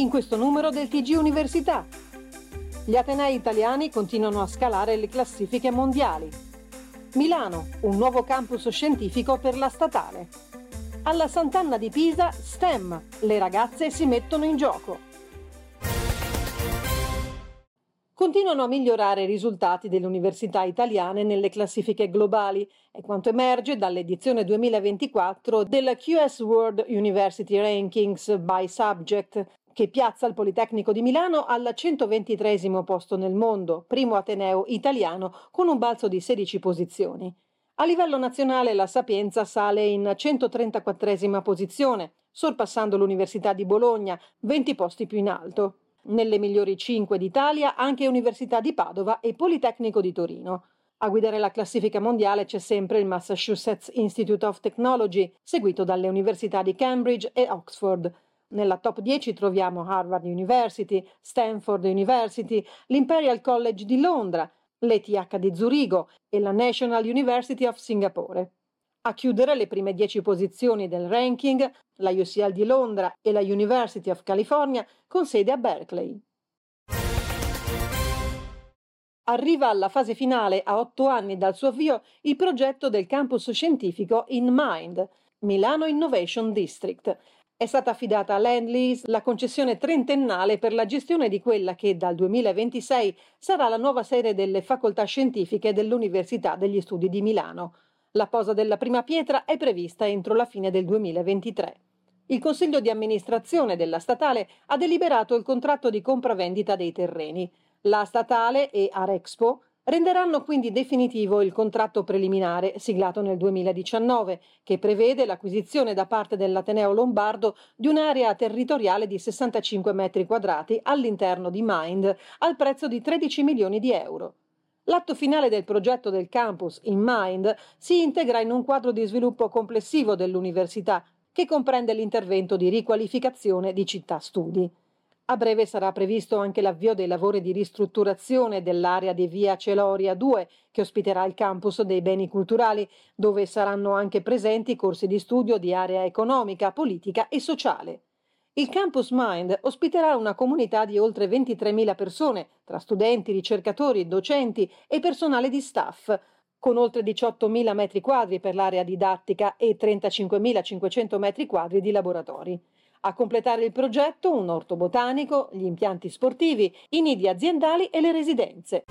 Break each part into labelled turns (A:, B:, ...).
A: In questo numero del TG Università. Gli Atenei italiani continuano a scalare le classifiche mondiali. Milano, un nuovo campus scientifico per la statale. Alla Sant'Anna di Pisa, STEM, le ragazze si mettono in gioco. Continuano a migliorare i risultati delle università italiane nelle classifiche globali, è quanto emerge dall'edizione 2024 della QS World University Rankings by Subject, che piazza il Politecnico di Milano al 123 posto nel mondo, primo ateneo italiano con un balzo di 16 posizioni. A livello nazionale la Sapienza sale in 134 posizione, sorpassando l'Università di Bologna, 20 posti più in alto. Nelle migliori 5 d'Italia anche Università di Padova e Politecnico di Torino. A guidare la classifica mondiale c'è sempre il Massachusetts Institute of Technology, seguito dalle università di Cambridge e Oxford. Nella top 10 troviamo Harvard University, Stanford University, l'Imperial College di Londra, l'ETH di Zurigo e la National University of Singapore. A chiudere le prime 10 posizioni del ranking la UCL di Londra e la University of California con sede a Berkeley. Arriva alla fase finale a otto anni dal suo avvio il progetto del campus scientifico in Mind, Milano Innovation District, è stata affidata a Lendlease la concessione trentennale per la gestione di quella che dal 2026 sarà la nuova sede delle facoltà scientifiche dell'Università degli Studi di Milano. La posa della prima pietra è prevista entro la fine del 2023. Il Consiglio di amministrazione della statale ha deliberato il contratto di compravendita dei terreni. La statale e Arexpo renderanno quindi definitivo il contratto preliminare siglato nel 2019, che prevede l'acquisizione da parte dell'Ateneo Lombardo di un'area territoriale di 65 metri quadrati all'interno di Mind al prezzo di 13 milioni di euro. L'atto finale del progetto del campus in Mind si integra in un quadro di sviluppo complessivo dell'università che comprende l'intervento di riqualificazione di città studi. A breve sarà previsto anche l'avvio dei lavori di ristrutturazione dell'area di via Celoria 2, che ospiterà il campus dei beni culturali, dove saranno anche presenti corsi di studio di area economica, politica e sociale. Il Campus Mind ospiterà una comunità di oltre 23.000 persone, tra studenti, ricercatori, docenti e personale di staff, con oltre 18.000 metri quadri per l'area didattica e 35.500 metri quadri di laboratori. A completare il progetto un orto botanico, gli impianti sportivi, i nidi aziendali e le residenze.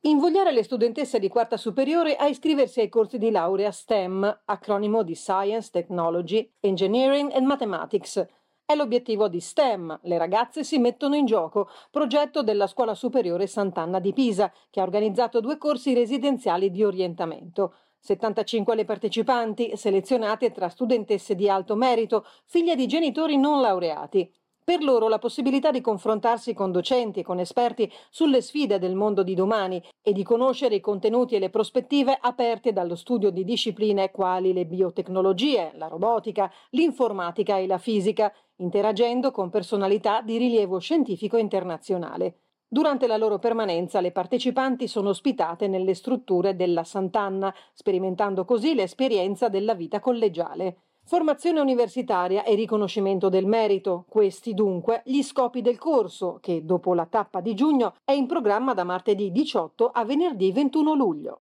A: Invogliare le studentesse di quarta superiore a iscriversi ai corsi di laurea STEM, acronimo di Science, Technology, Engineering and Mathematics. È l'obiettivo di STEM, le ragazze si mettono in gioco, progetto della Scuola Superiore Sant'Anna di Pisa, che ha organizzato due corsi residenziali di orientamento. 75 le partecipanti, selezionate tra studentesse di alto merito, figlie di genitori non laureati. Per loro la possibilità di confrontarsi con docenti e con esperti sulle sfide del mondo di domani e di conoscere i contenuti e le prospettive aperte dallo studio di discipline quali le biotecnologie, la robotica, l'informatica e la fisica, interagendo con personalità di rilievo scientifico internazionale. Durante la loro permanenza le partecipanti sono ospitate nelle strutture della Sant'Anna, sperimentando così l'esperienza della vita collegiale. Formazione universitaria e riconoscimento del merito. Questi dunque gli scopi del corso, che dopo la tappa di giugno è in programma da martedì 18 a venerdì 21 luglio.